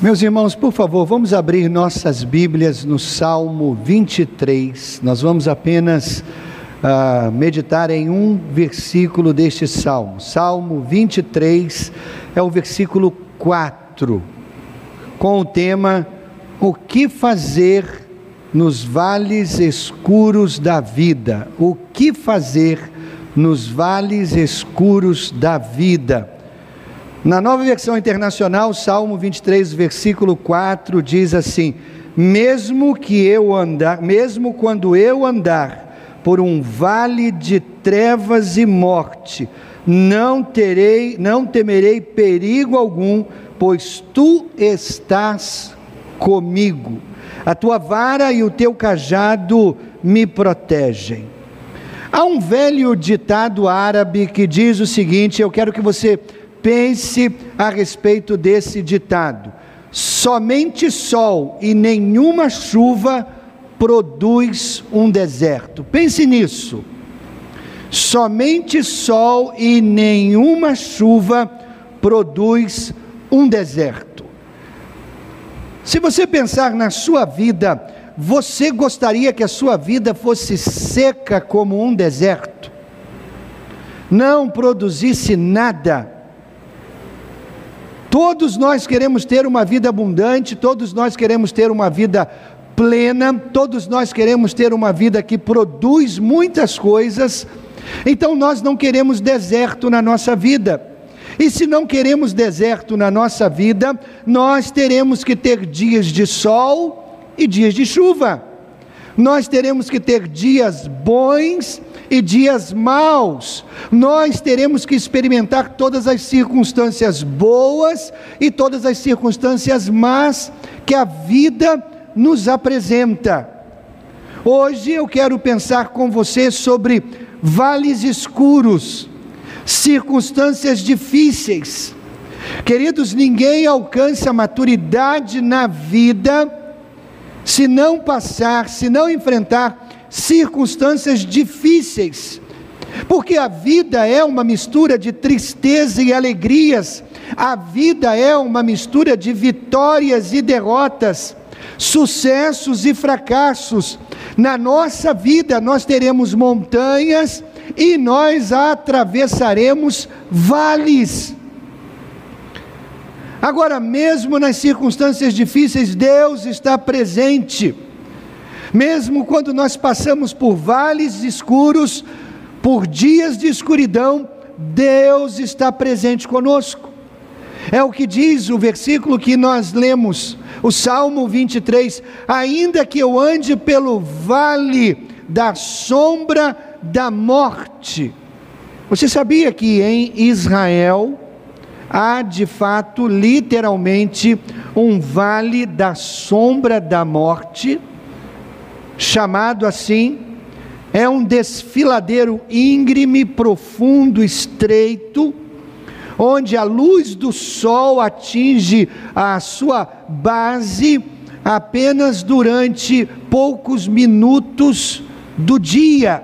Meus irmãos, por favor, vamos abrir nossas Bíblias no Salmo 23. Nós vamos apenas uh, meditar em um versículo deste salmo. Salmo 23 é o versículo 4, com o tema O que fazer nos vales escuros da vida? O que fazer nos vales escuros da vida? Na nova versão internacional, Salmo 23, versículo 4 diz assim: Mesmo que eu andar, mesmo quando eu andar por um vale de trevas e morte, não terei, não temerei perigo algum, pois tu estás comigo. A tua vara e o teu cajado me protegem. Há um velho ditado árabe que diz o seguinte: eu quero que você Pense a respeito desse ditado: somente sol e nenhuma chuva produz um deserto. Pense nisso. Somente sol e nenhuma chuva produz um deserto. Se você pensar na sua vida, você gostaria que a sua vida fosse seca como um deserto? Não produzisse nada? Todos nós queremos ter uma vida abundante, todos nós queremos ter uma vida plena, todos nós queremos ter uma vida que produz muitas coisas. Então nós não queremos deserto na nossa vida. E se não queremos deserto na nossa vida, nós teremos que ter dias de sol e dias de chuva. Nós teremos que ter dias bons e dias maus. Nós teremos que experimentar todas as circunstâncias boas e todas as circunstâncias más que a vida nos apresenta. Hoje eu quero pensar com você sobre vales escuros, circunstâncias difíceis. Queridos, ninguém alcança a maturidade na vida se não passar, se não enfrentar circunstâncias difíceis, porque a vida é uma mistura de tristeza e alegrias, a vida é uma mistura de vitórias e derrotas, sucessos e fracassos. Na nossa vida nós teremos montanhas e nós atravessaremos vales. Agora, mesmo nas circunstâncias difíceis, Deus está presente. Mesmo quando nós passamos por vales escuros, por dias de escuridão, Deus está presente conosco. É o que diz o versículo que nós lemos, o Salmo 23: Ainda que eu ande pelo vale da sombra da morte. Você sabia que em Israel há de fato, literalmente, um vale da sombra da morte? Chamado assim, é um desfiladeiro íngreme, profundo, estreito, onde a luz do sol atinge a sua base apenas durante poucos minutos do dia.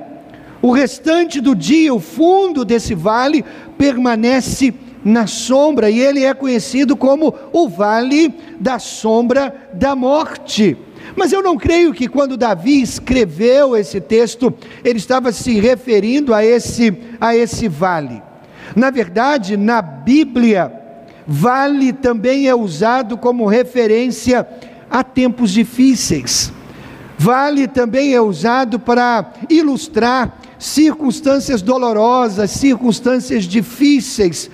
O restante do dia, o fundo desse vale permanece na sombra, e ele é conhecido como o vale da sombra da morte. Mas eu não creio que quando Davi escreveu esse texto, ele estava se referindo a esse, a esse vale. Na verdade, na Bíblia, vale também é usado como referência a tempos difíceis. Vale também é usado para ilustrar circunstâncias dolorosas, circunstâncias difíceis,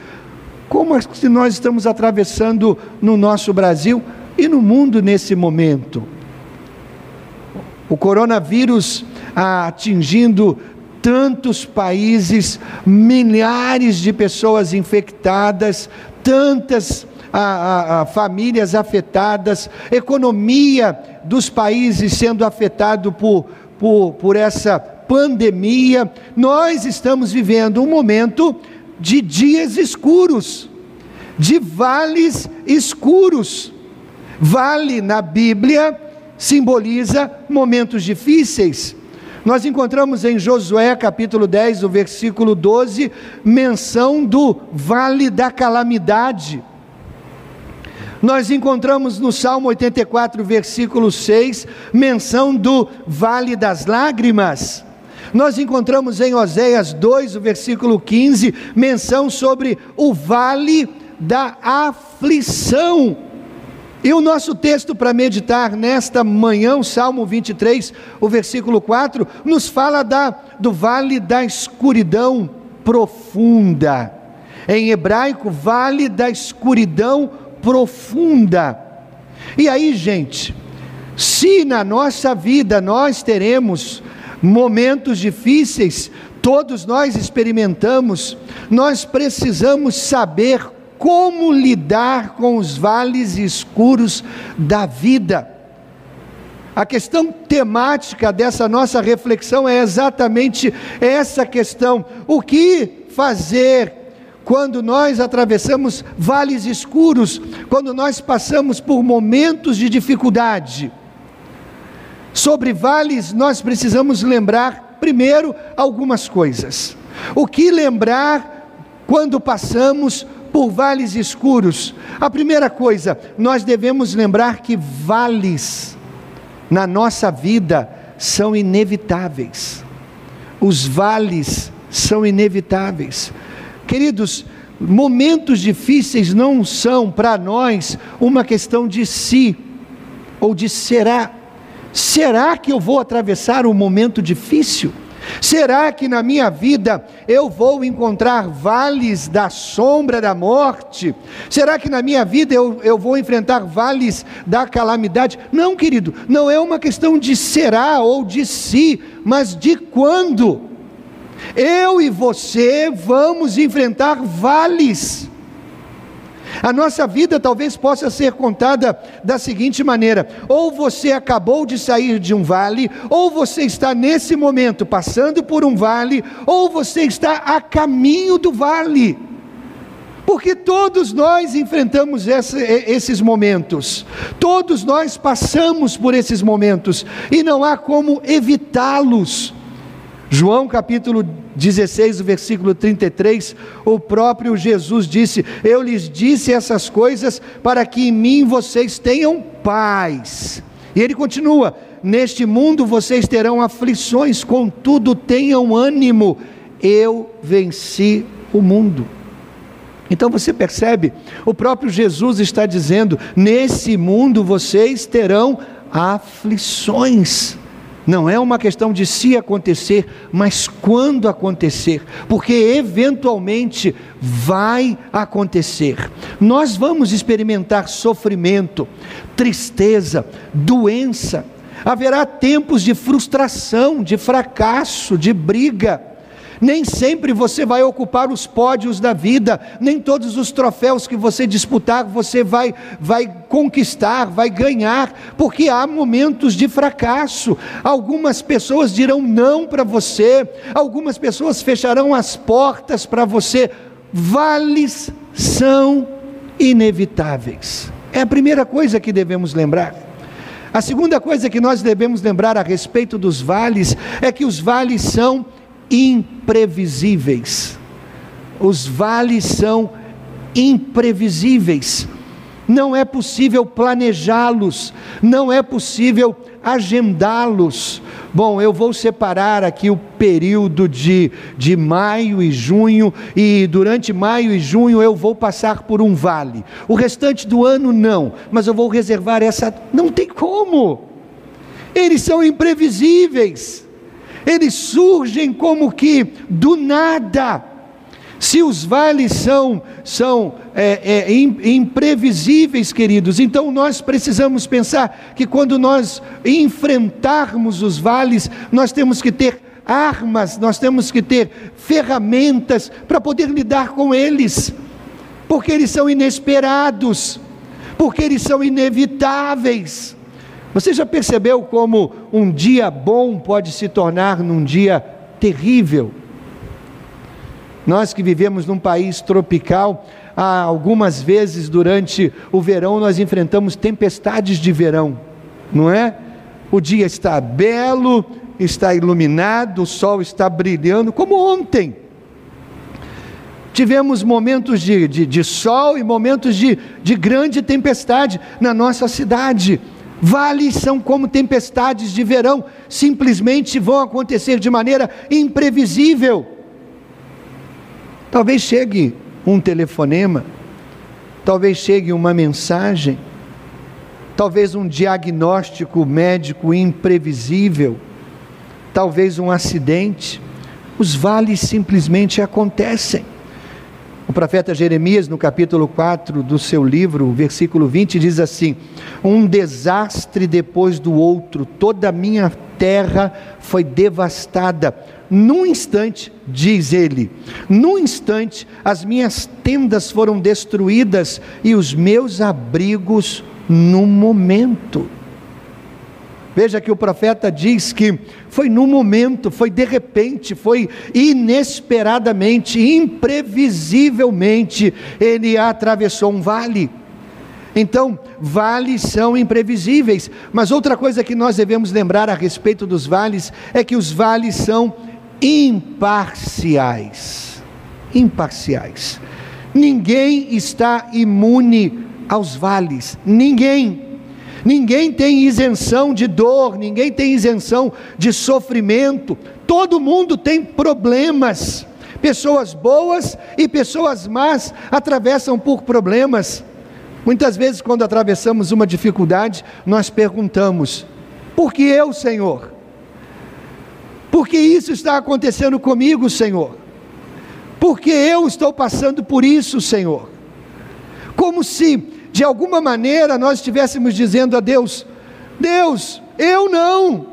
como as que nós estamos atravessando no nosso Brasil e no mundo nesse momento. O coronavírus atingindo tantos países, milhares de pessoas infectadas, tantas famílias afetadas, economia dos países sendo afetado por, por, por essa pandemia. Nós estamos vivendo um momento de dias escuros, de vales escuros. Vale na Bíblia simboliza momentos difíceis. Nós encontramos em Josué capítulo 10, o versículo 12, menção do vale da calamidade. Nós encontramos no Salmo 84, versículo 6, menção do vale das lágrimas. Nós encontramos em Oséias 2, o versículo 15, menção sobre o vale da aflição. E o nosso texto para meditar nesta manhã, o Salmo 23, o versículo 4, nos fala da, do vale da escuridão profunda. Em hebraico, vale da escuridão profunda. E aí, gente, se na nossa vida nós teremos momentos difíceis, todos nós experimentamos, nós precisamos saber como lidar com os vales escuros da vida. A questão temática dessa nossa reflexão é exatamente essa questão: o que fazer quando nós atravessamos vales escuros, quando nós passamos por momentos de dificuldade? Sobre vales, nós precisamos lembrar, primeiro, algumas coisas. O que lembrar quando passamos por vales escuros. A primeira coisa, nós devemos lembrar que vales na nossa vida são inevitáveis. Os vales são inevitáveis. Queridos, momentos difíceis não são para nós uma questão de si ou de será. Será que eu vou atravessar um momento difícil? Será que na minha vida eu vou encontrar vales da sombra da morte? Será que na minha vida eu, eu vou enfrentar vales da calamidade? Não, querido, não é uma questão de será ou de si, mas de quando. Eu e você vamos enfrentar vales. A nossa vida talvez possa ser contada da seguinte maneira: ou você acabou de sair de um vale, ou você está nesse momento passando por um vale, ou você está a caminho do vale. Porque todos nós enfrentamos essa, esses momentos, todos nós passamos por esses momentos, e não há como evitá-los. João capítulo 16, versículo 33, o próprio Jesus disse: Eu lhes disse essas coisas para que em mim vocês tenham paz. E ele continua: Neste mundo vocês terão aflições, contudo tenham ânimo, eu venci o mundo. Então você percebe, o próprio Jesus está dizendo: Nesse mundo vocês terão aflições. Não é uma questão de se acontecer, mas quando acontecer, porque eventualmente vai acontecer. Nós vamos experimentar sofrimento, tristeza, doença, haverá tempos de frustração, de fracasso, de briga nem sempre você vai ocupar os pódios da vida, nem todos os troféus que você disputar você vai, vai conquistar, vai ganhar, porque há momentos de fracasso. Algumas pessoas dirão não para você, algumas pessoas fecharão as portas para você. Vales são inevitáveis. É a primeira coisa que devemos lembrar. A segunda coisa que nós devemos lembrar a respeito dos vales é que os vales são imprevisíveis. Os vales são imprevisíveis. Não é possível planejá-los, não é possível agendá-los. Bom, eu vou separar aqui o período de, de maio e junho, e durante maio e junho eu vou passar por um vale. O restante do ano não, mas eu vou reservar essa. Não tem como, eles são imprevisíveis eles surgem como que do nada. Se os vales são, são é, é, imprevisíveis, queridos, então nós precisamos pensar que quando nós enfrentarmos os vales, nós temos que ter armas, nós temos que ter ferramentas para poder lidar com eles, porque eles são inesperados, porque eles são inevitáveis. Você já percebeu como um dia bom pode se tornar num dia terrível? Nós que vivemos num país tropical, algumas vezes durante o verão nós enfrentamos tempestades de verão, não é? O dia está belo, está iluminado, o sol está brilhando, como ontem. tivemos momentos de, de, de sol e momentos de, de grande tempestade na nossa cidade. Vales são como tempestades de verão, simplesmente vão acontecer de maneira imprevisível. Talvez chegue um telefonema, talvez chegue uma mensagem, talvez um diagnóstico médico imprevisível, talvez um acidente. Os vales simplesmente acontecem. O profeta Jeremias, no capítulo 4 do seu livro, versículo 20, diz assim: Um desastre depois do outro, toda a minha terra foi devastada. Num instante, diz ele, num instante, as minhas tendas foram destruídas e os meus abrigos no momento. Veja que o profeta diz que foi no momento, foi de repente, foi inesperadamente, imprevisivelmente, ele atravessou um vale. Então, vales são imprevisíveis, mas outra coisa que nós devemos lembrar a respeito dos vales é que os vales são imparciais. Imparciais. Ninguém está imune aos vales, ninguém. Ninguém tem isenção de dor, ninguém tem isenção de sofrimento, todo mundo tem problemas. Pessoas boas e pessoas más atravessam por problemas. Muitas vezes, quando atravessamos uma dificuldade, nós perguntamos: por que eu, Senhor? Por que isso está acontecendo comigo, Senhor? Por que eu estou passando por isso, Senhor? Como se de alguma maneira nós estivéssemos dizendo a Deus: Deus, eu não.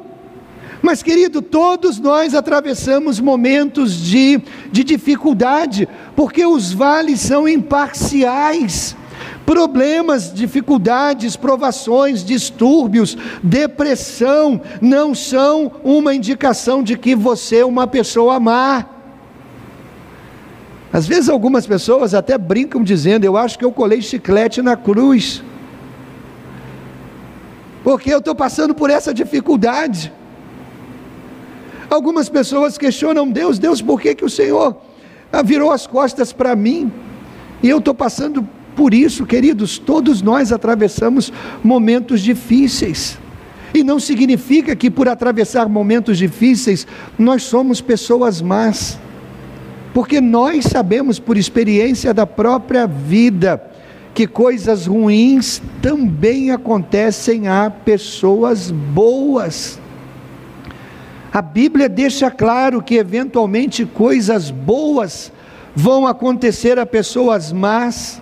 Mas, querido, todos nós atravessamos momentos de, de dificuldade, porque os vales são imparciais. Problemas, dificuldades, provações, distúrbios, depressão não são uma indicação de que você é uma pessoa má. Às vezes algumas pessoas até brincam dizendo: Eu acho que eu colei chiclete na cruz, porque eu estou passando por essa dificuldade. Algumas pessoas questionam Deus: Deus, por que, que o Senhor virou as costas para mim? E eu estou passando por isso, queridos. Todos nós atravessamos momentos difíceis. E não significa que por atravessar momentos difíceis nós somos pessoas más porque nós sabemos por experiência da própria vida que coisas ruins também acontecem a pessoas boas. A Bíblia deixa claro que eventualmente coisas boas vão acontecer a pessoas más,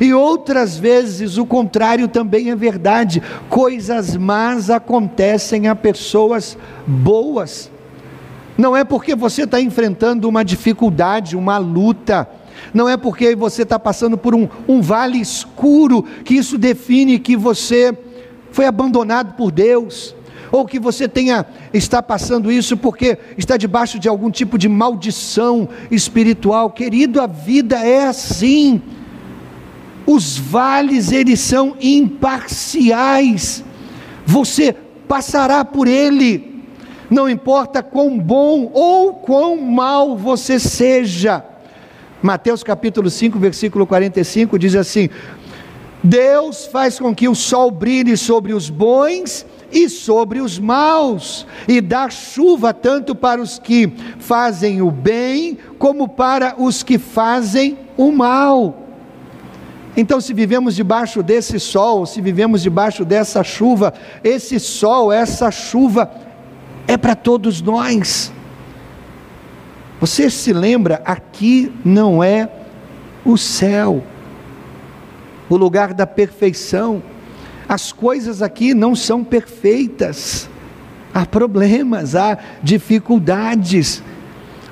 e outras vezes o contrário também é verdade, coisas más acontecem a pessoas boas. Não é porque você está enfrentando uma dificuldade, uma luta, não é porque você está passando por um, um vale escuro que isso define que você foi abandonado por Deus, ou que você tenha está passando isso porque está debaixo de algum tipo de maldição espiritual. Querido, a vida é assim. Os vales eles são imparciais. Você passará por ele não importa quão bom ou quão mal você seja. Mateus capítulo 5, versículo 45 diz assim: Deus faz com que o sol brilhe sobre os bons e sobre os maus, e dá chuva tanto para os que fazem o bem, como para os que fazem o mal. Então, se vivemos debaixo desse sol, se vivemos debaixo dessa chuva, esse sol, essa chuva é para todos nós. Você se lembra, aqui não é o céu, o lugar da perfeição. As coisas aqui não são perfeitas. Há problemas, há dificuldades.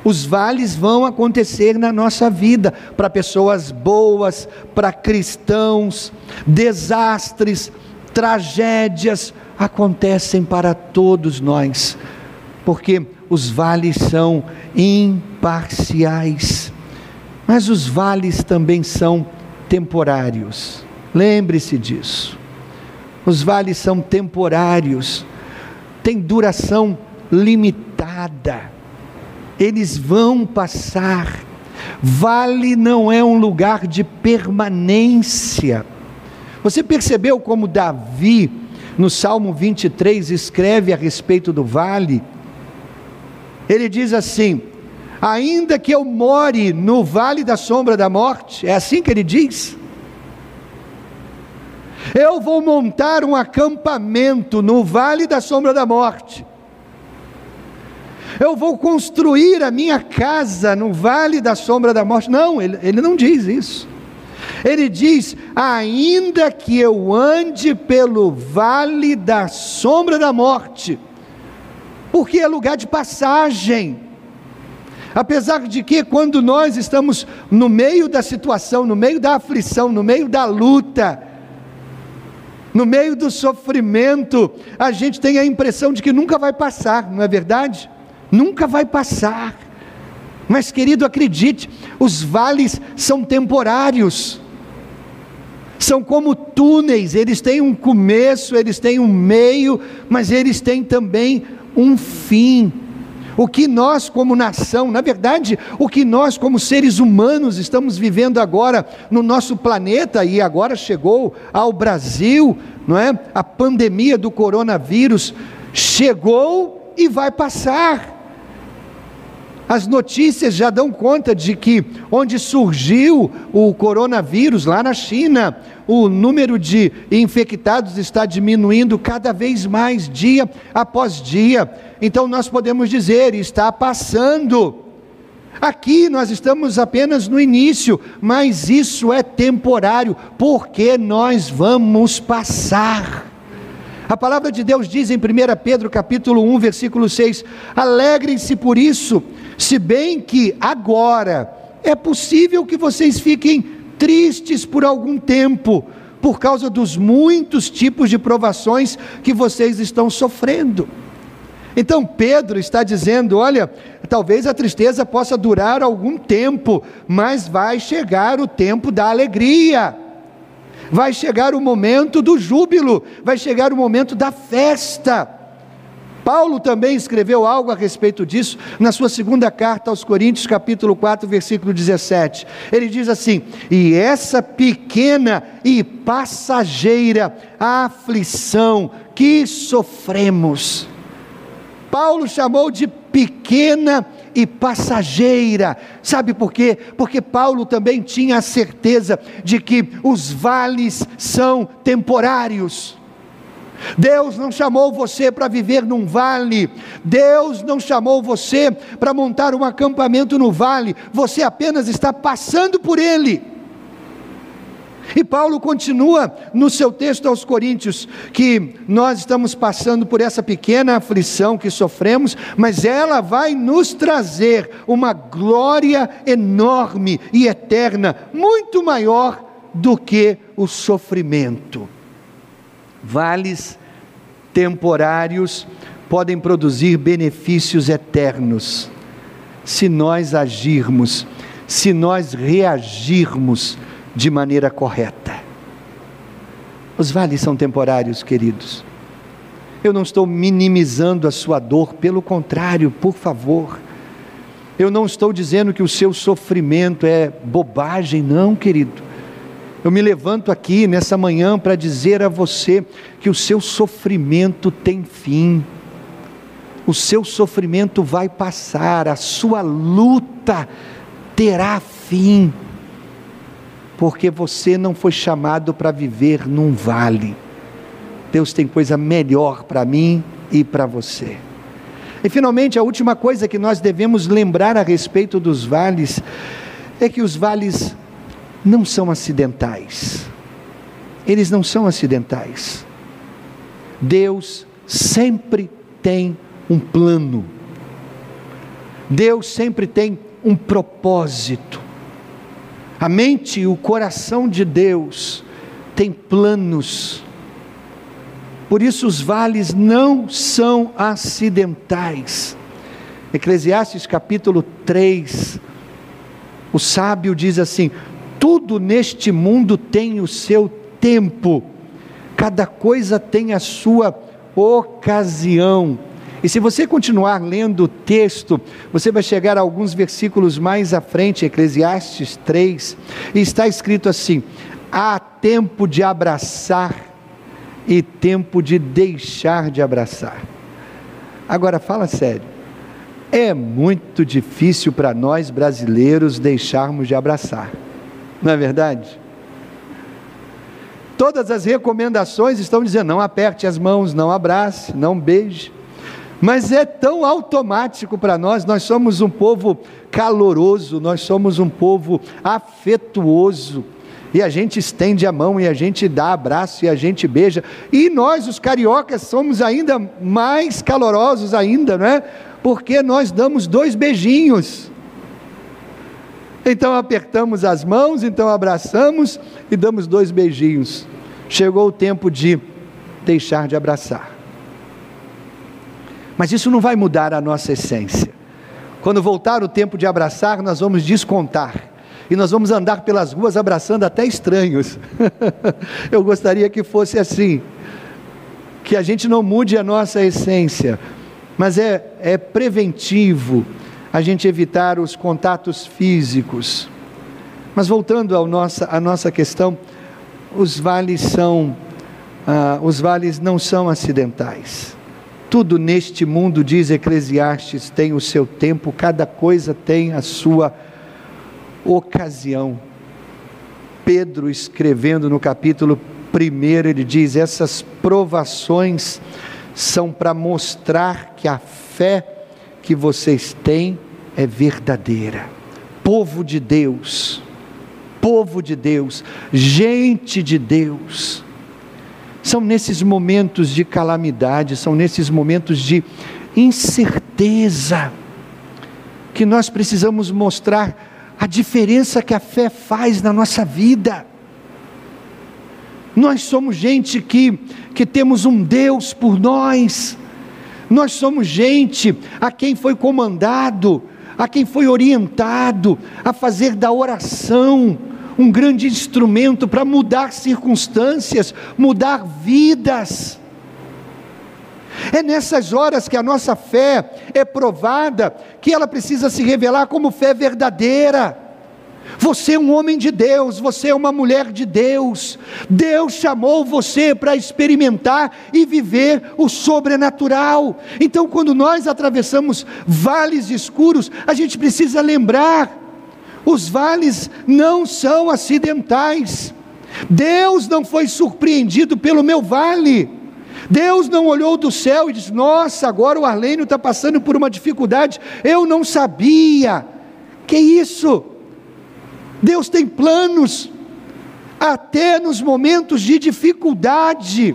Os vales vão acontecer na nossa vida, para pessoas boas, para cristãos, desastres, tragédias, acontecem para todos nós, porque os vales são imparciais, mas os vales também são temporários. Lembre-se disso. Os vales são temporários, têm duração limitada, eles vão passar. Vale não é um lugar de permanência. Você percebeu como Davi, no Salmo 23, escreve a respeito do vale? Ele diz assim: Ainda que eu more no vale da sombra da morte, é assim que ele diz. Eu vou montar um acampamento no vale da sombra da morte. Eu vou construir a minha casa no vale da sombra da morte. Não, ele, ele não diz isso. Ele diz: ainda que eu ande pelo vale da sombra da morte, porque é lugar de passagem. Apesar de que, quando nós estamos no meio da situação, no meio da aflição, no meio da luta, no meio do sofrimento, a gente tem a impressão de que nunca vai passar, não é verdade? Nunca vai passar. Mas, querido, acredite, os vales são temporários, são como túneis, eles têm um começo, eles têm um meio, mas eles têm também um fim. O que nós, como nação, na verdade, o que nós, como seres humanos, estamos vivendo agora no nosso planeta e agora chegou ao Brasil, não é? A pandemia do coronavírus chegou e vai passar. As notícias já dão conta de que onde surgiu o coronavírus, lá na China, o número de infectados está diminuindo cada vez mais, dia após dia. Então nós podemos dizer, está passando. Aqui nós estamos apenas no início, mas isso é temporário, porque nós vamos passar. A palavra de Deus diz em 1 Pedro capítulo 1, versículo 6: Alegrem-se por isso, se bem que agora é possível que vocês fiquem tristes por algum tempo, por causa dos muitos tipos de provações que vocês estão sofrendo. Então Pedro está dizendo: olha, talvez a tristeza possa durar algum tempo, mas vai chegar o tempo da alegria vai chegar o momento do júbilo, vai chegar o momento da festa. Paulo também escreveu algo a respeito disso na sua segunda carta aos Coríntios, capítulo 4, versículo 17. Ele diz assim: E essa pequena e passageira aflição que sofremos, Paulo chamou de pequena e passageira. Sabe por quê? Porque Paulo também tinha a certeza de que os vales são temporários. Deus não chamou você para viver num vale, Deus não chamou você para montar um acampamento no vale, você apenas está passando por ele. E Paulo continua no seu texto aos Coríntios que nós estamos passando por essa pequena aflição que sofremos, mas ela vai nos trazer uma glória enorme e eterna, muito maior do que o sofrimento. Vales temporários podem produzir benefícios eternos se nós agirmos, se nós reagirmos de maneira correta. Os vales são temporários, queridos. Eu não estou minimizando a sua dor, pelo contrário, por favor. Eu não estou dizendo que o seu sofrimento é bobagem, não, querido. Eu me levanto aqui nessa manhã para dizer a você que o seu sofrimento tem fim. O seu sofrimento vai passar, a sua luta terá fim porque você não foi chamado para viver num vale. Deus tem coisa melhor para mim e para você. E finalmente, a última coisa que nós devemos lembrar a respeito dos vales é que os vales não são acidentais. Eles não são acidentais. Deus sempre tem um plano. Deus sempre tem um propósito. A mente e o coração de Deus têm planos. Por isso os vales não são acidentais. Eclesiastes capítulo 3, o sábio diz assim: tudo neste mundo tem o seu tempo, cada coisa tem a sua ocasião, E se você continuar lendo o texto, você vai chegar a alguns versículos mais à frente, Eclesiastes 3, e está escrito assim: há tempo de abraçar e tempo de deixar de abraçar. Agora fala sério. É muito difícil para nós brasileiros deixarmos de abraçar, não é verdade? Todas as recomendações estão dizendo: não aperte as mãos, não abrace, não beije. Mas é tão automático para nós, nós somos um povo caloroso, nós somos um povo afetuoso. E a gente estende a mão e a gente dá abraço e a gente beija. E nós, os cariocas, somos ainda mais calorosos ainda, não é? Porque nós damos dois beijinhos. Então apertamos as mãos, então abraçamos e damos dois beijinhos. Chegou o tempo de deixar de abraçar. Mas isso não vai mudar a nossa essência. Quando voltar o tempo de abraçar, nós vamos descontar. E nós vamos andar pelas ruas abraçando até estranhos. Eu gostaria que fosse assim. Que a gente não mude a nossa essência, mas é, é preventivo a gente evitar os contatos físicos. Mas voltando à nossa, à nossa questão, os vales são, ah, os vales não são acidentais. Tudo neste mundo, diz Eclesiastes, tem o seu tempo, cada coisa tem a sua ocasião. Pedro, escrevendo no capítulo 1, ele diz: essas provações são para mostrar que a fé que vocês têm é verdadeira. Povo de Deus, povo de Deus, gente de Deus são nesses momentos de calamidade, são nesses momentos de incerteza, que nós precisamos mostrar a diferença que a fé faz na nossa vida. Nós somos gente que, que temos um Deus por nós, nós somos gente a quem foi comandado, a quem foi orientado a fazer da oração um grande instrumento para mudar circunstâncias, mudar vidas. É nessas horas que a nossa fé é provada, que ela precisa se revelar como fé verdadeira. Você é um homem de Deus, você é uma mulher de Deus. Deus chamou você para experimentar e viver o sobrenatural. Então, quando nós atravessamos vales escuros, a gente precisa lembrar os vales não são acidentais. Deus não foi surpreendido pelo meu vale. Deus não olhou do céu e disse: Nossa, agora o Arlênio está passando por uma dificuldade. Eu não sabia. Que isso? Deus tem planos, até nos momentos de dificuldade.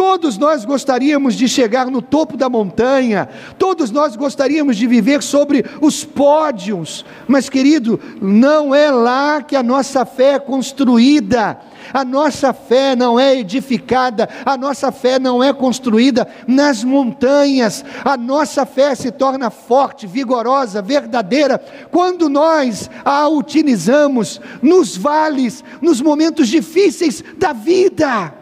Todos nós gostaríamos de chegar no topo da montanha, todos nós gostaríamos de viver sobre os pódios, mas querido, não é lá que a nossa fé é construída. A nossa fé não é edificada, a nossa fé não é construída nas montanhas, a nossa fé se torna forte, vigorosa, verdadeira, quando nós a utilizamos nos vales, nos momentos difíceis da vida.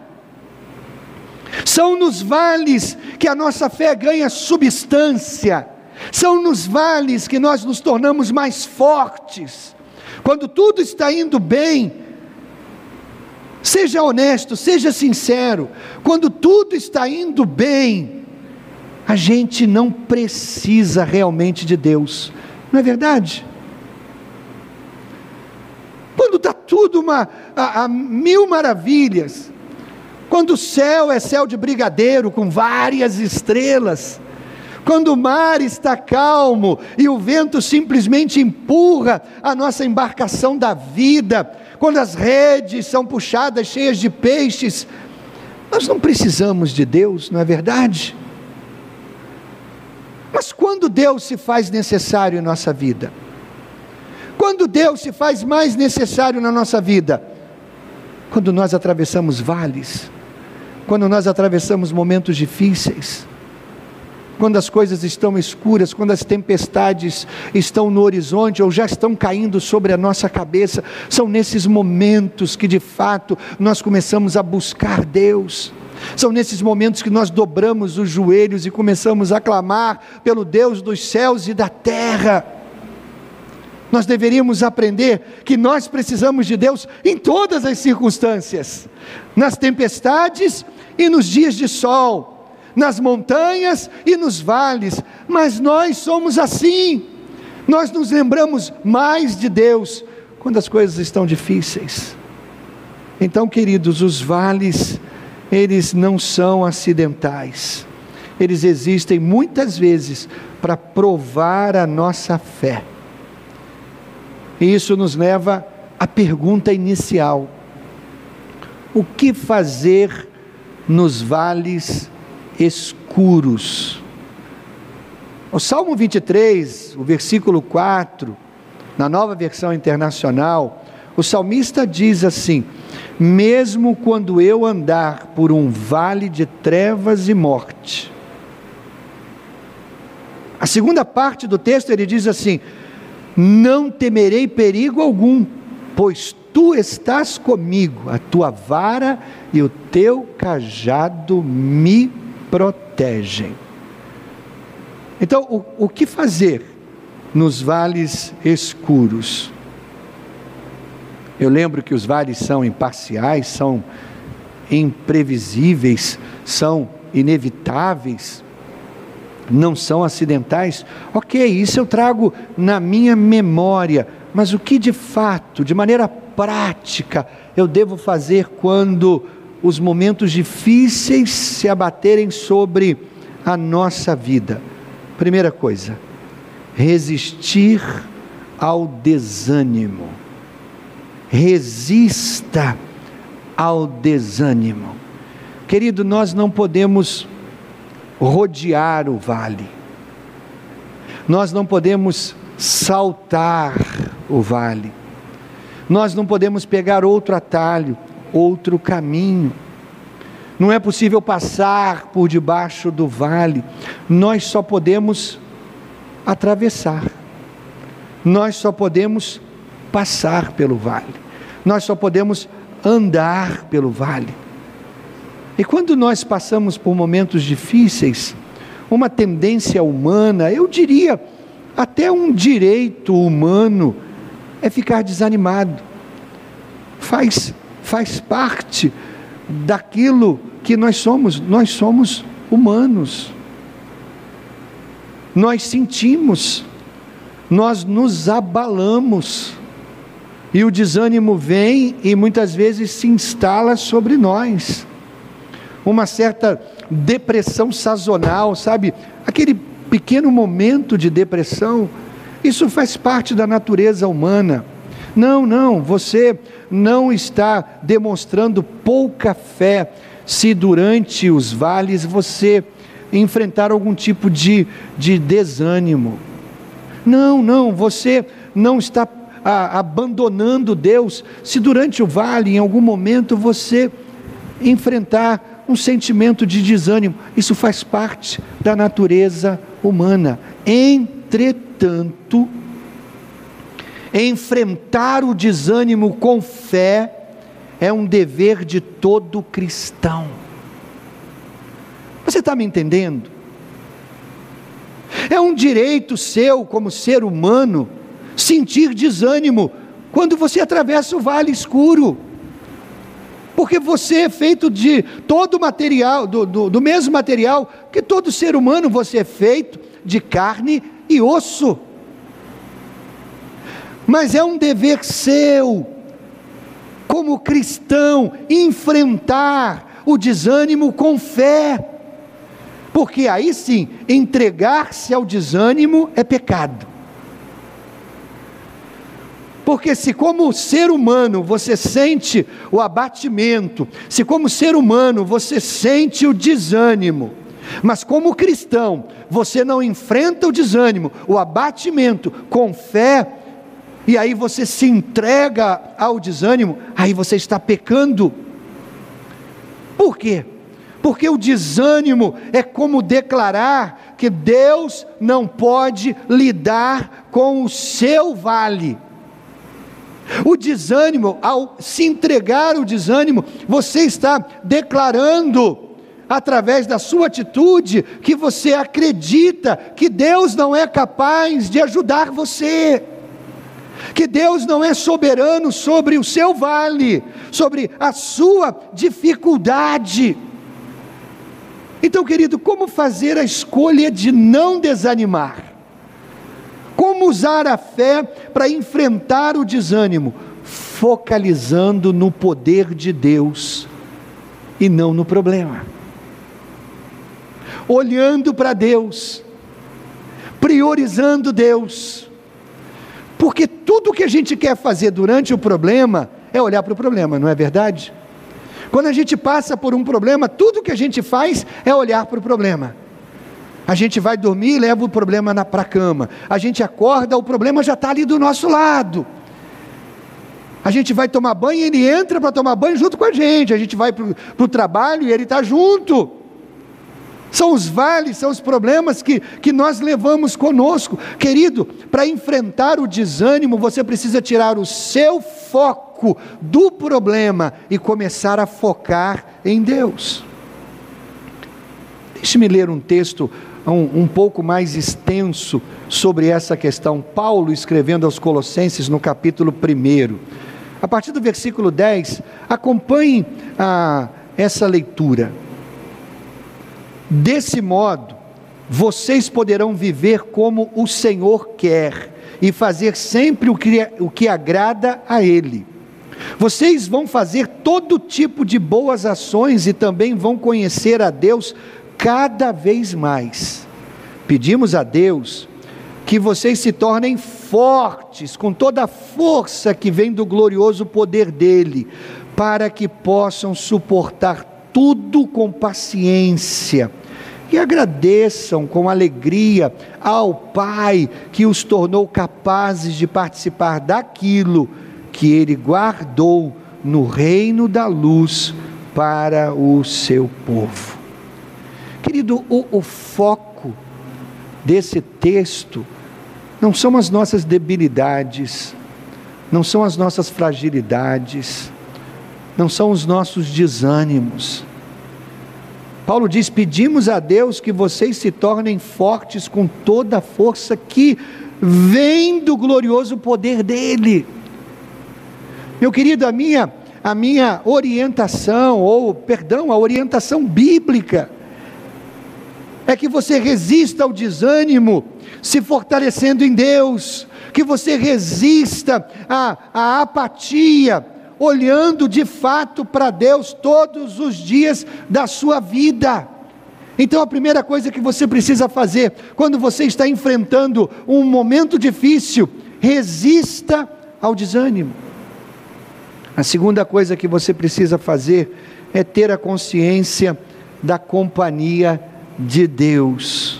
São nos vales que a nossa fé ganha substância. São nos vales que nós nos tornamos mais fortes. Quando tudo está indo bem, seja honesto, seja sincero. Quando tudo está indo bem, a gente não precisa realmente de Deus, não é verdade? Quando está tudo uma, a, a mil maravilhas, quando o céu é céu de brigadeiro com várias estrelas, quando o mar está calmo e o vento simplesmente empurra a nossa embarcação da vida, quando as redes são puxadas cheias de peixes, nós não precisamos de Deus, não é verdade? Mas quando Deus se faz necessário em nossa vida? Quando Deus se faz mais necessário na nossa vida? Quando nós atravessamos vales, quando nós atravessamos momentos difíceis, quando as coisas estão escuras, quando as tempestades estão no horizonte ou já estão caindo sobre a nossa cabeça, são nesses momentos que de fato nós começamos a buscar Deus. São nesses momentos que nós dobramos os joelhos e começamos a clamar pelo Deus dos céus e da terra. Nós deveríamos aprender que nós precisamos de Deus em todas as circunstâncias, nas tempestades e nos dias de sol, nas montanhas e nos vales, mas nós somos assim. Nós nos lembramos mais de Deus quando as coisas estão difíceis. Então, queridos, os vales, eles não são acidentais. Eles existem muitas vezes para provar a nossa fé. E isso nos leva à pergunta inicial: o que fazer nos vales escuros? O Salmo 23, o versículo 4, na nova versão internacional, o salmista diz assim: Mesmo quando eu andar por um vale de trevas e morte. A segunda parte do texto ele diz assim: Não temerei perigo algum, pois tu estás comigo, a tua vara e o teu cajado me protegem. Então, o, o que fazer nos vales escuros? Eu lembro que os vales são imparciais, são imprevisíveis, são inevitáveis, não são acidentais. Ok, isso eu trago na minha memória, mas o que de fato, de maneira prática, eu devo fazer quando os momentos difíceis se abaterem sobre a nossa vida? Primeira coisa, resistir ao desânimo resista ao desânimo. Querido, nós não podemos rodear o vale, nós não podemos saltar o vale, nós não podemos pegar outro atalho, outro caminho. Não é possível passar por debaixo do vale, nós só podemos atravessar, nós só podemos passar pelo vale, nós só podemos andar pelo vale. E quando nós passamos por momentos difíceis, uma tendência humana, eu diria até um direito humano, é ficar desanimado. Faz, faz parte daquilo que nós somos, nós somos humanos. Nós sentimos, nós nos abalamos. E o desânimo vem e muitas vezes se instala sobre nós. Uma certa depressão sazonal, sabe? Aquele pequeno momento de depressão, isso faz parte da natureza humana. Não, não, você não está demonstrando pouca fé se durante os vales você enfrentar algum tipo de, de desânimo. Não, não, você não está a, abandonando Deus, se durante o vale, em algum momento, você enfrentar um sentimento de desânimo, isso faz parte da natureza humana. Entretanto, enfrentar o desânimo com fé é um dever de todo cristão. Você está me entendendo? É um direito seu, como ser humano, sentir desânimo quando você atravessa o vale escuro. Porque você é feito de todo material, do, do, do mesmo material que todo ser humano, você é feito de carne e osso. Mas é um dever seu, como cristão, enfrentar o desânimo com fé. Porque aí sim, entregar-se ao desânimo é pecado. Porque se como ser humano você sente o abatimento, se como ser humano você sente o desânimo, mas como cristão você não enfrenta o desânimo, o abatimento com fé, e aí você se entrega ao desânimo, aí você está pecando. Por quê? Porque o desânimo é como declarar que Deus não pode lidar com o seu vale. O desânimo, ao se entregar ao desânimo, você está declarando através da sua atitude, que você acredita que Deus não é capaz de ajudar você, que Deus não é soberano sobre o seu vale, sobre a sua dificuldade. Então, querido, como fazer a escolha de não desanimar? Como usar a fé para enfrentar o desânimo? Focalizando no poder de Deus e não no problema. Olhando para Deus, priorizando Deus, porque tudo que a gente quer fazer durante o problema é olhar para o problema, não é verdade? Quando a gente passa por um problema, tudo que a gente faz é olhar para o problema. A gente vai dormir e leva o problema para a cama. A gente acorda, o problema já está ali do nosso lado. A gente vai tomar banho e ele entra para tomar banho junto com a gente. A gente vai para o trabalho e ele está junto. São os vales, são os problemas que, que nós levamos conosco. Querido, para enfrentar o desânimo, você precisa tirar o seu foco do problema e começar a focar em Deus. Deixe-me ler um texto um, um pouco mais extenso sobre essa questão. Paulo escrevendo aos Colossenses no capítulo 1. A partir do versículo 10, acompanhe a, essa leitura. Desse modo, vocês poderão viver como o Senhor quer e fazer sempre o que, o que agrada a Ele. Vocês vão fazer todo tipo de boas ações e também vão conhecer a Deus cada vez mais. Pedimos a Deus que vocês se tornem fortes com toda a força que vem do glorioso poder dele, para que possam suportar tudo com paciência e agradeçam com alegria ao Pai que os tornou capazes de participar daquilo que Ele guardou no reino da luz para o seu povo. Querido, o, o foco desse texto não são as nossas debilidades, não são as nossas fragilidades, não são os nossos desânimos Paulo diz: Pedimos a Deus que vocês se tornem fortes com toda a força que vem do glorioso poder dEle. Meu querido, a minha, a minha orientação, ou perdão, a orientação bíblica, é que você resista ao desânimo, se fortalecendo em Deus, que você resista à, à apatia, olhando de fato para Deus todos os dias da sua vida. Então, a primeira coisa que você precisa fazer, quando você está enfrentando um momento difícil, resista ao desânimo. A segunda coisa que você precisa fazer é ter a consciência da companhia de Deus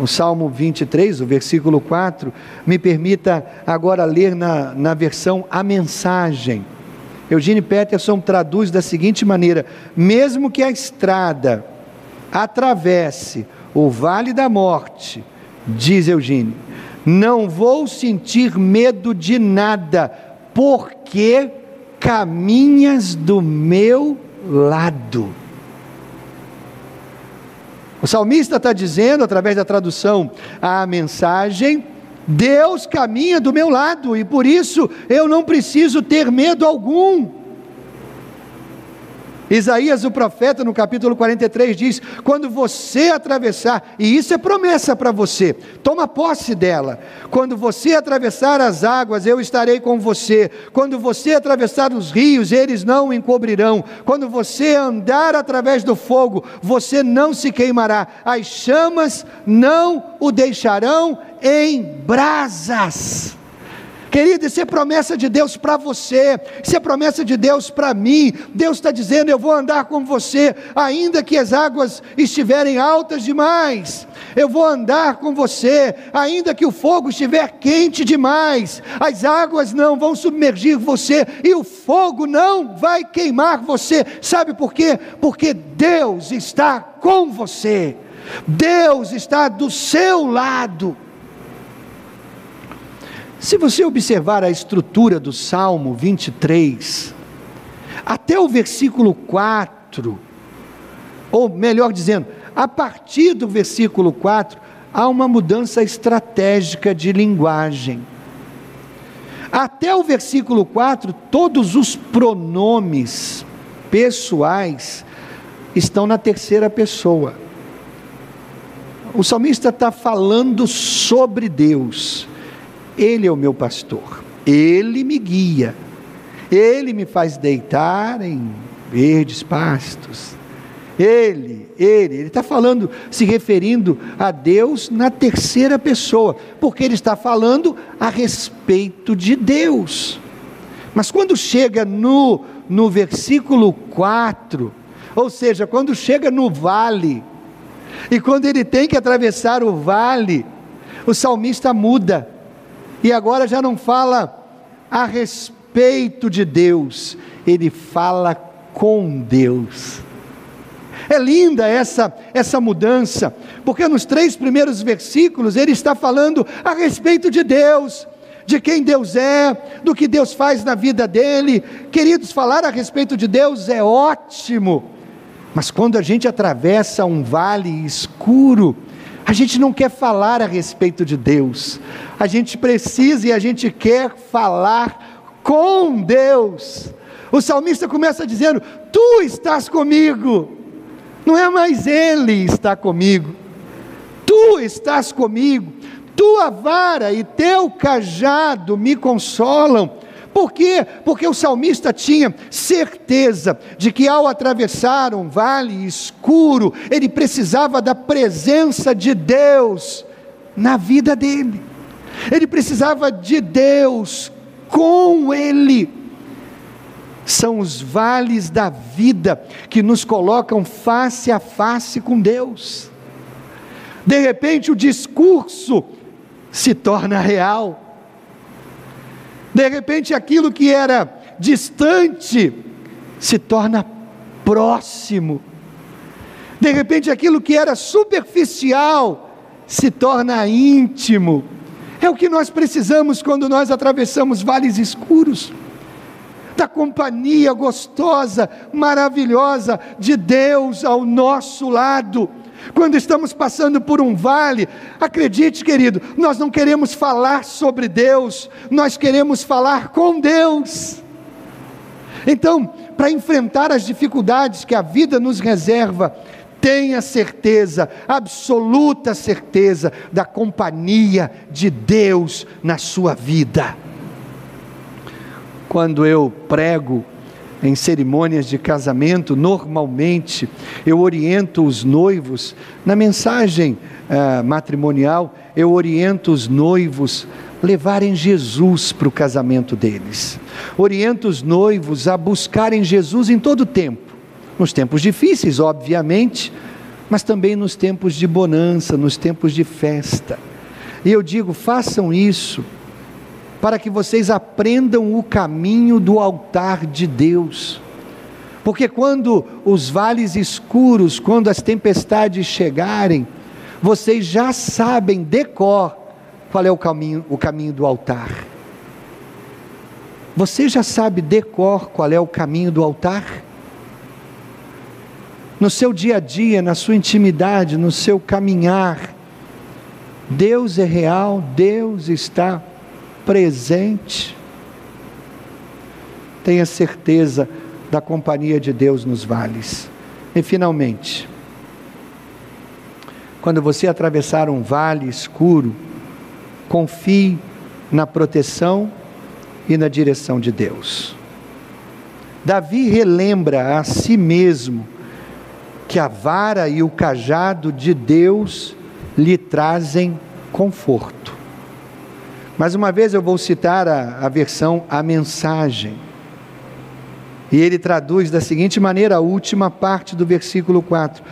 o Salmo 23, o versículo 4, me permita agora ler na, na versão A Mensagem. Eugene Peterson traduz da seguinte maneira: mesmo que a estrada atravesse o vale da morte, diz Eugênio, não vou sentir medo de nada, porque caminhas do meu lado. O salmista está dizendo, através da tradução, a mensagem: Deus caminha do meu lado e por isso eu não preciso ter medo algum. Isaías, o profeta, no capítulo 43, diz: Quando você atravessar, e isso é promessa para você, toma posse dela. Quando você atravessar as águas, eu estarei com você. Quando você atravessar os rios, eles não o encobrirão. Quando você andar através do fogo, você não se queimará. As chamas não o deixarão em brasas. Querido, isso é promessa de Deus para você, isso é promessa de Deus para mim. Deus está dizendo: Eu vou andar com você, ainda que as águas estiverem altas demais. Eu vou andar com você, ainda que o fogo estiver quente demais. As águas não vão submergir você e o fogo não vai queimar você. Sabe por quê? Porque Deus está com você. Deus está do seu lado. Se você observar a estrutura do Salmo 23, até o versículo 4, ou melhor dizendo, a partir do versículo 4, há uma mudança estratégica de linguagem. Até o versículo 4, todos os pronomes pessoais estão na terceira pessoa. O salmista está falando sobre Deus. Ele é o meu pastor, ele me guia, ele me faz deitar em verdes pastos. Ele, ele, ele está falando, se referindo a Deus na terceira pessoa, porque ele está falando a respeito de Deus. Mas quando chega no, no versículo 4, ou seja, quando chega no vale, e quando ele tem que atravessar o vale, o salmista muda, e agora já não fala a respeito de Deus, ele fala com Deus. É linda essa, essa mudança, porque nos três primeiros versículos ele está falando a respeito de Deus, de quem Deus é, do que Deus faz na vida dele. Queridos, falar a respeito de Deus é ótimo, mas quando a gente atravessa um vale escuro, a gente não quer falar a respeito de Deus, a gente precisa e a gente quer falar com Deus. O salmista começa dizendo: Tu estás comigo, não é mais Ele está comigo, Tu estás comigo, tua vara e teu cajado me consolam. Por quê? Porque o salmista tinha certeza de que ao atravessar um vale escuro, ele precisava da presença de Deus na vida dele. Ele precisava de Deus com ele. São os vales da vida que nos colocam face a face com Deus. De repente, o discurso se torna real de repente, aquilo que era distante se torna próximo. De repente, aquilo que era superficial se torna íntimo. É o que nós precisamos quando nós atravessamos vales escuros da companhia gostosa, maravilhosa de Deus ao nosso lado. Quando estamos passando por um vale, acredite, querido, nós não queremos falar sobre Deus, nós queremos falar com Deus. Então, para enfrentar as dificuldades que a vida nos reserva, tenha certeza, absoluta certeza, da companhia de Deus na sua vida. Quando eu prego em cerimônias de casamento, normalmente eu oriento os noivos, na mensagem uh, matrimonial, eu oriento os noivos levarem Jesus para o casamento deles. Oriento os noivos a buscarem Jesus em todo o tempo, nos tempos difíceis, obviamente, mas também nos tempos de bonança, nos tempos de festa. E eu digo, façam isso para que vocês aprendam o caminho do altar de Deus. Porque quando os vales escuros, quando as tempestades chegarem, vocês já sabem decor qual é o caminho, o caminho do altar. Você já sabe decor qual é o caminho do altar? No seu dia a dia, na sua intimidade, no seu caminhar, Deus é real, Deus está presente. Tenha certeza da companhia de Deus nos vales. E finalmente, quando você atravessar um vale escuro, confie na proteção e na direção de Deus. Davi relembra a si mesmo que a vara e o cajado de Deus lhe trazem conforto. Mais uma vez eu vou citar a, a versão A Mensagem. E ele traduz da seguinte maneira a última parte do versículo 4: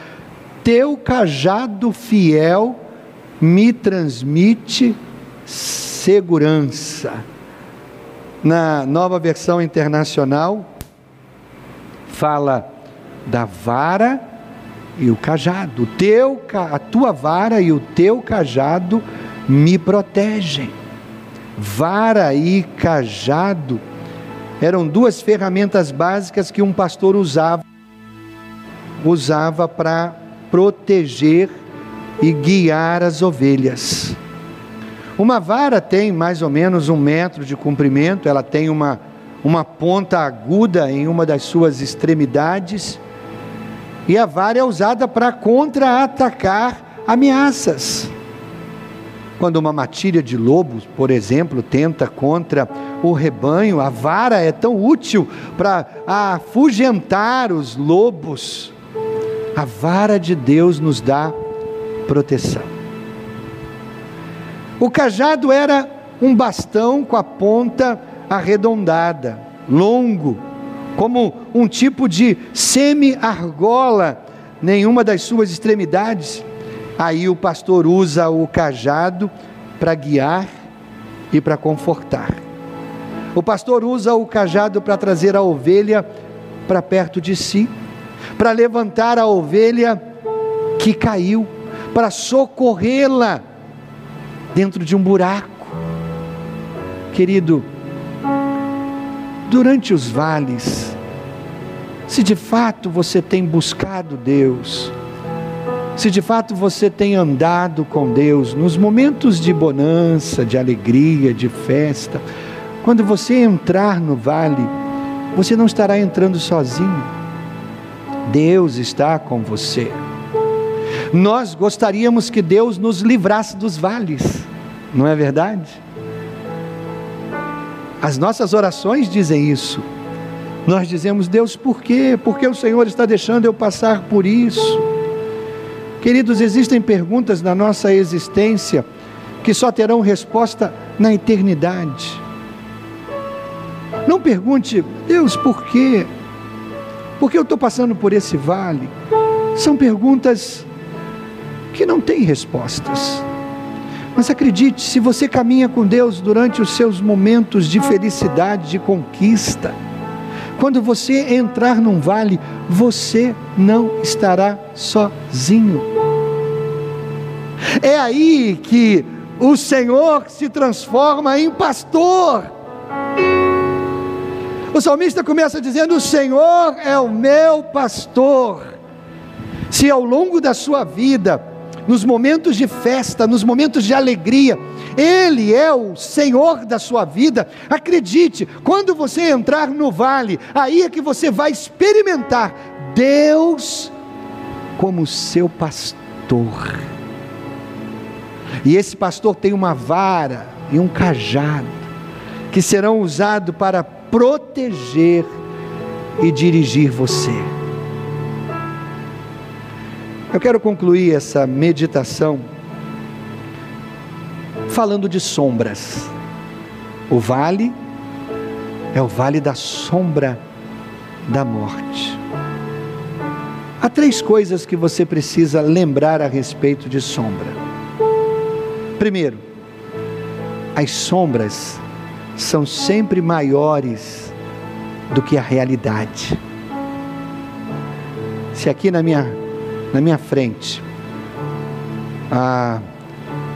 Teu cajado fiel me transmite segurança. Na nova versão internacional, fala da vara e o cajado. Teu, a tua vara e o teu cajado me protegem vara e cajado eram duas ferramentas básicas que um pastor usava usava para proteger e guiar as ovelhas. Uma vara tem mais ou menos um metro de comprimento, ela tem uma, uma ponta aguda em uma das suas extremidades, e a vara é usada para contra-atacar ameaças. Quando uma matilha de lobos, por exemplo, tenta contra o rebanho, a vara é tão útil para afugentar os lobos. A vara de Deus nos dá proteção. O cajado era um bastão com a ponta arredondada, longo, como um tipo de semi-argola, nenhuma das suas extremidades Aí o pastor usa o cajado para guiar e para confortar. O pastor usa o cajado para trazer a ovelha para perto de si, para levantar a ovelha que caiu, para socorrê-la dentro de um buraco. Querido, durante os vales, se de fato você tem buscado Deus, se de fato você tem andado com Deus nos momentos de bonança, de alegria, de festa, quando você entrar no vale, você não estará entrando sozinho. Deus está com você. Nós gostaríamos que Deus nos livrasse dos vales, não é verdade? As nossas orações dizem isso. Nós dizemos, Deus, por quê? Porque o Senhor está deixando eu passar por isso? Queridos, existem perguntas na nossa existência que só terão resposta na eternidade. Não pergunte, Deus, por quê? Por que eu estou passando por esse vale? São perguntas que não têm respostas. Mas acredite, se você caminha com Deus durante os seus momentos de felicidade, de conquista, quando você entrar num vale, você não estará sozinho. É aí que o Senhor se transforma em pastor. O salmista começa dizendo: O Senhor é o meu pastor. Se ao longo da sua vida, nos momentos de festa, nos momentos de alegria, Ele é o Senhor da sua vida. Acredite, quando você entrar no vale, aí é que você vai experimentar Deus como seu pastor. E esse pastor tem uma vara e um cajado que serão usados para proteger e dirigir você. Eu quero concluir essa meditação falando de sombras. O vale é o vale da sombra da morte. Há três coisas que você precisa lembrar a respeito de sombra. Primeiro, as sombras são sempre maiores do que a realidade. Se aqui na minha na minha frente,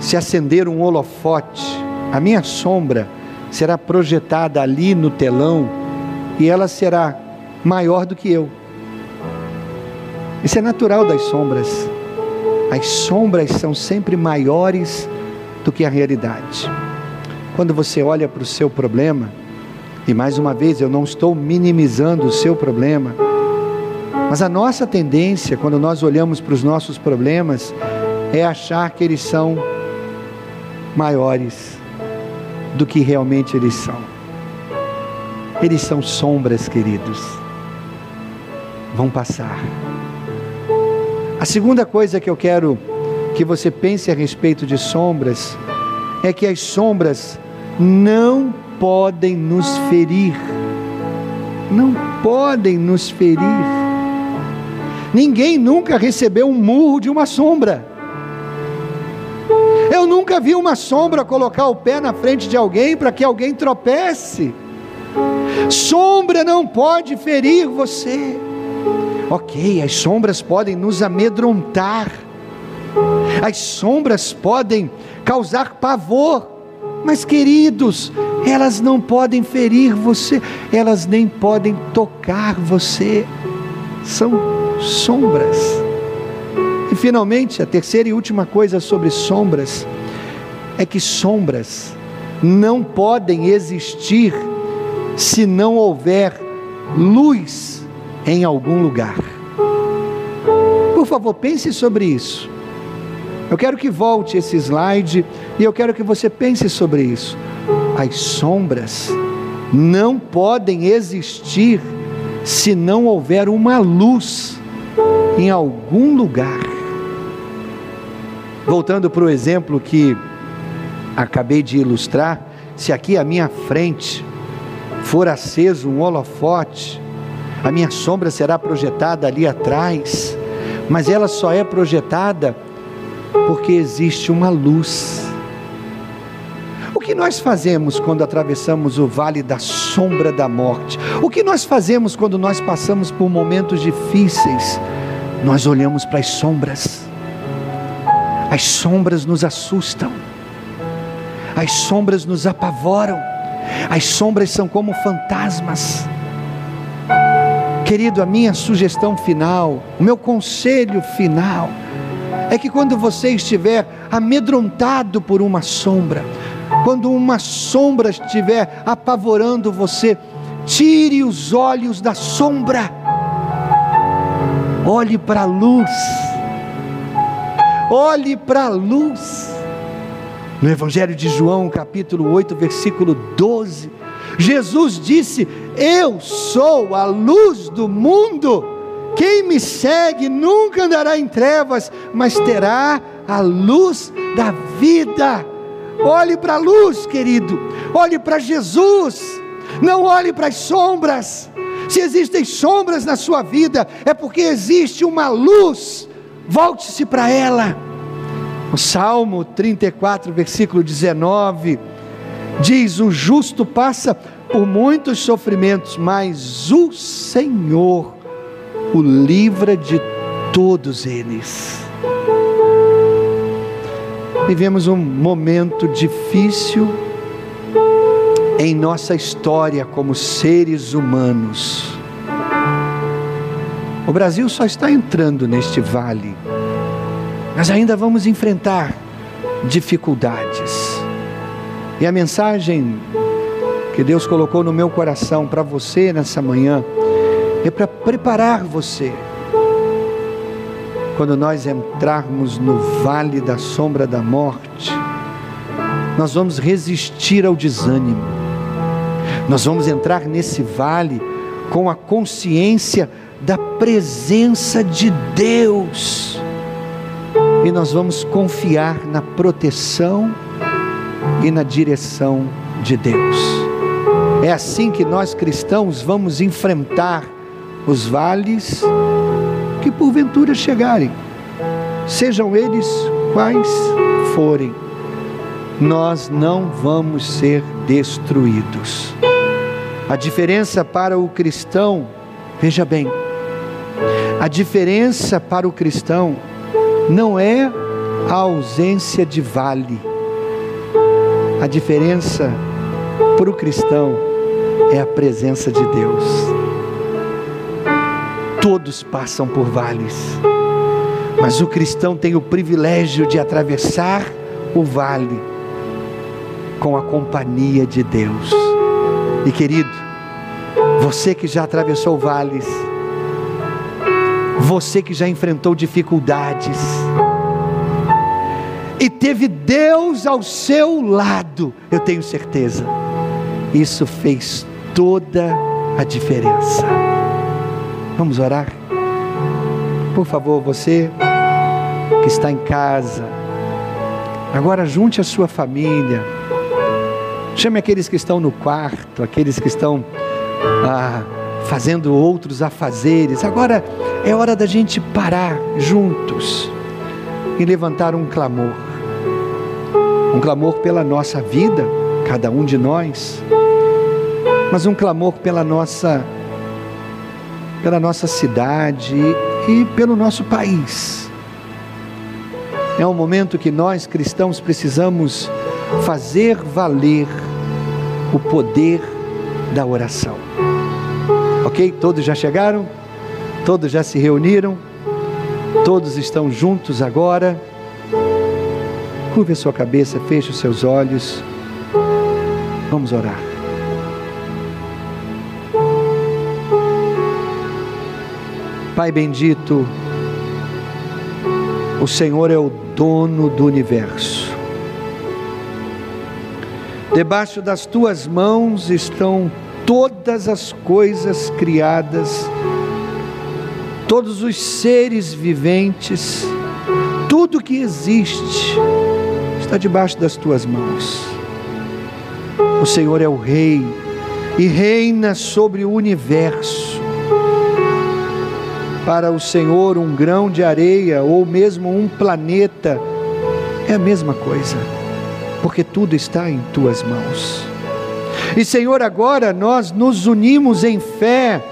se acender um holofote, a minha sombra será projetada ali no telão e ela será maior do que eu. Isso é natural das sombras. As sombras são sempre maiores do que a realidade. Quando você olha para o seu problema, e mais uma vez eu não estou minimizando o seu problema, mas a nossa tendência, quando nós olhamos para os nossos problemas, é achar que eles são maiores do que realmente eles são. Eles são sombras, queridos. Vão passar. A segunda coisa que eu quero que você pense a respeito de sombras é que as sombras não podem nos ferir. Não podem nos ferir. Ninguém nunca recebeu um murro de uma sombra. Eu nunca vi uma sombra colocar o pé na frente de alguém para que alguém tropece. Sombra não pode ferir você. Ok, as sombras podem nos amedrontar, as sombras podem causar pavor, mas queridos, elas não podem ferir você, elas nem podem tocar você. São sombras. E finalmente, a terceira e última coisa sobre sombras é que sombras não podem existir se não houver luz em algum lugar. Por favor, pense sobre isso. Eu quero que volte esse slide e eu quero que você pense sobre isso. As sombras não podem existir se não houver uma luz em algum lugar. Voltando para o exemplo que acabei de ilustrar, se aqui à minha frente for aceso um holofote, a minha sombra será projetada ali atrás, mas ela só é projetada porque existe uma luz. O que nós fazemos quando atravessamos o vale da sombra da morte? O que nós fazemos quando nós passamos por momentos difíceis? Nós olhamos para as sombras. As sombras nos assustam. As sombras nos apavoram. As sombras são como fantasmas. Querido, a minha sugestão final, o meu conselho final, é que quando você estiver amedrontado por uma sombra, quando uma sombra estiver apavorando você, tire os olhos da sombra, olhe para a luz, olhe para a luz. No Evangelho de João, capítulo 8, versículo 12, Jesus disse: Eu sou a luz do mundo. Quem me segue nunca andará em trevas, mas terá a luz da vida. Olhe para a luz, querido. Olhe para Jesus. Não olhe para as sombras. Se existem sombras na sua vida, é porque existe uma luz. Volte-se para ela. O Salmo 34, versículo 19, diz: O justo passa por muitos sofrimentos, mas o Senhor o livra de todos eles. Vivemos um momento difícil em nossa história como seres humanos. O Brasil só está entrando neste vale, mas ainda vamos enfrentar dificuldades. E a mensagem que Deus colocou no meu coração para você nessa manhã é para preparar você. Quando nós entrarmos no vale da sombra da morte, nós vamos resistir ao desânimo. Nós vamos entrar nesse vale com a consciência da presença de Deus. E nós vamos confiar na proteção e na direção de Deus. É assim que nós cristãos vamos enfrentar os vales que porventura chegarem, sejam eles quais forem, nós não vamos ser destruídos. A diferença para o cristão, veja bem, a diferença para o cristão não é a ausência de vale, a diferença para o cristão é a presença de Deus todos passam por vales, mas o cristão tem o privilégio de atravessar o vale com a companhia de Deus. E querido, você que já atravessou vales, você que já enfrentou dificuldades, e teve Deus ao seu lado, eu tenho certeza, isso fez toda a diferença. Vamos orar? Por favor, você que está em casa, agora junte a sua família, chame aqueles que estão no quarto, aqueles que estão ah, fazendo outros afazeres. Agora é hora da gente parar juntos e levantar um clamor. Um clamor pela nossa vida, cada um de nós, mas um clamor pela nossa pela nossa cidade e pelo nosso país. É um momento que nós cristãos precisamos fazer valer o poder da oração. Ok? Todos já chegaram? Todos já se reuniram? Todos estão juntos agora? Curve a sua cabeça, feche os seus olhos. Vamos orar. Pai bendito, o Senhor é o dono do universo. Debaixo das tuas mãos estão todas as coisas criadas, todos os seres viventes, tudo que existe está debaixo das tuas mãos. O Senhor é o Rei e reina sobre o universo. Para o Senhor, um grão de areia ou mesmo um planeta é a mesma coisa, porque tudo está em tuas mãos. E Senhor, agora nós nos unimos em fé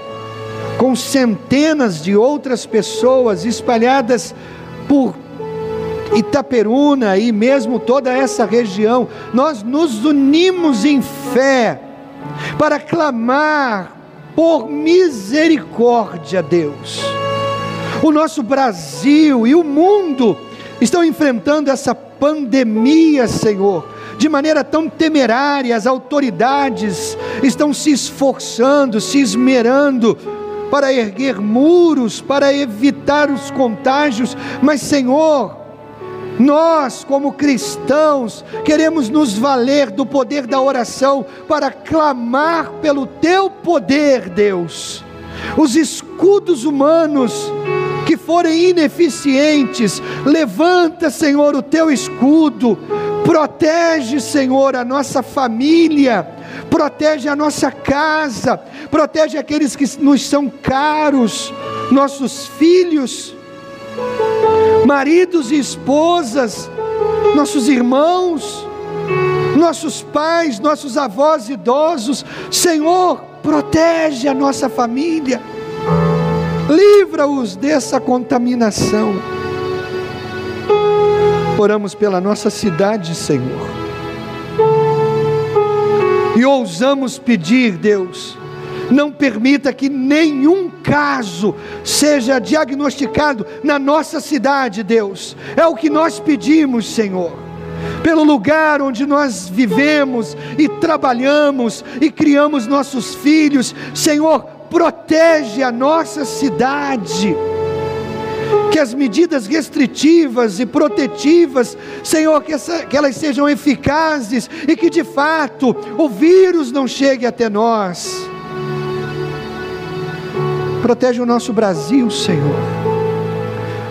com centenas de outras pessoas espalhadas por Itaperuna e mesmo toda essa região. Nós nos unimos em fé para clamar por misericórdia, Deus. O nosso Brasil e o mundo estão enfrentando essa pandemia, Senhor de maneira tão temerária, as autoridades estão se esforçando, se esmerando para erguer muros, para evitar os contágios, mas Senhor, nós, como cristãos, queremos nos valer do poder da oração para clamar pelo Teu poder, Deus. Os escudos humanos forem ineficientes, levanta, Senhor, o Teu escudo, Protege, Senhor, a nossa família, protege a nossa casa, protege aqueles que nos são caros, nossos filhos, maridos e esposas, nossos irmãos, nossos pais, nossos avós idosos. Senhor, protege a nossa família, livra-os dessa contaminação Oramos pela nossa cidade, Senhor. E ousamos pedir, Deus, não permita que nenhum caso seja diagnosticado na nossa cidade, Deus. É o que nós pedimos, Senhor. Pelo lugar onde nós vivemos e trabalhamos e criamos nossos filhos, Senhor, protege a nossa cidade que as medidas restritivas e protetivas, Senhor, que, essa, que elas sejam eficazes e que de fato o vírus não chegue até nós. Protege o nosso Brasil, Senhor.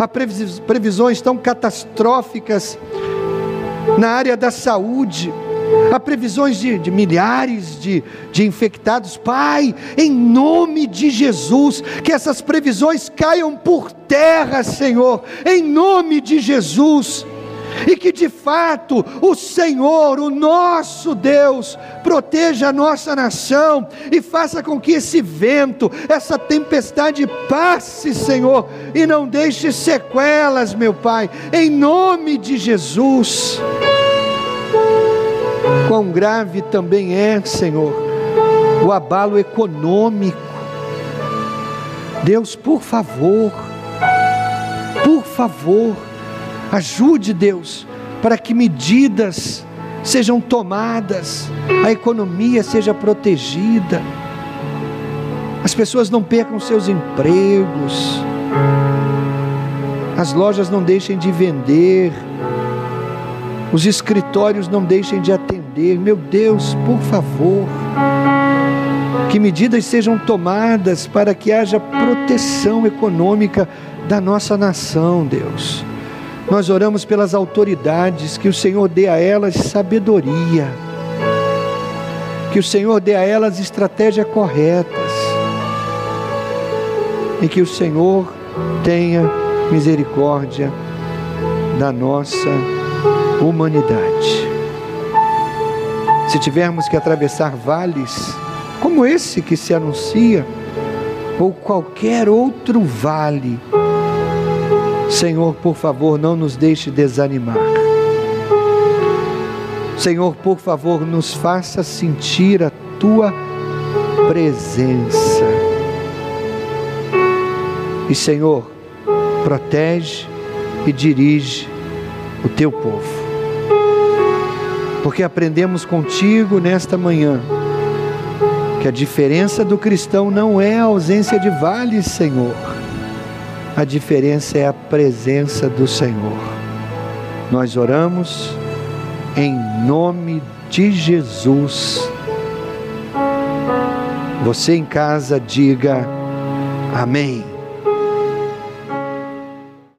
Há previsões tão catastróficas na área da saúde Há previsões de, de milhares de, de infectados. Pai, em nome de Jesus, que essas previsões caiam por terra, Senhor, em nome de Jesus e que de fato o Senhor, o nosso Deus, proteja a nossa nação e faça com que esse vento, essa tempestade passe, Senhor, e não deixe sequelas, meu Pai, em nome de Jesus quão grave também é, Senhor, o abalo econômico. Deus, por favor, por favor, ajude, Deus, para que medidas sejam tomadas, a economia seja protegida, as pessoas não percam seus empregos, as lojas não deixem de vender, os escritórios não deixem de atender. Meu Deus, por favor, que medidas sejam tomadas para que haja proteção econômica da nossa nação, Deus. Nós oramos pelas autoridades, que o Senhor dê a elas sabedoria, que o Senhor dê a elas estratégias corretas, e que o Senhor tenha misericórdia da nossa humanidade. Se tivermos que atravessar vales como esse que se anuncia, ou qualquer outro vale, Senhor, por favor, não nos deixe desanimar. Senhor, por favor, nos faça sentir a tua presença. E Senhor, protege e dirige o teu povo. Porque aprendemos contigo nesta manhã que a diferença do cristão não é a ausência de vales, Senhor. A diferença é a presença do Senhor. Nós oramos em nome de Jesus. Você em casa diga amém.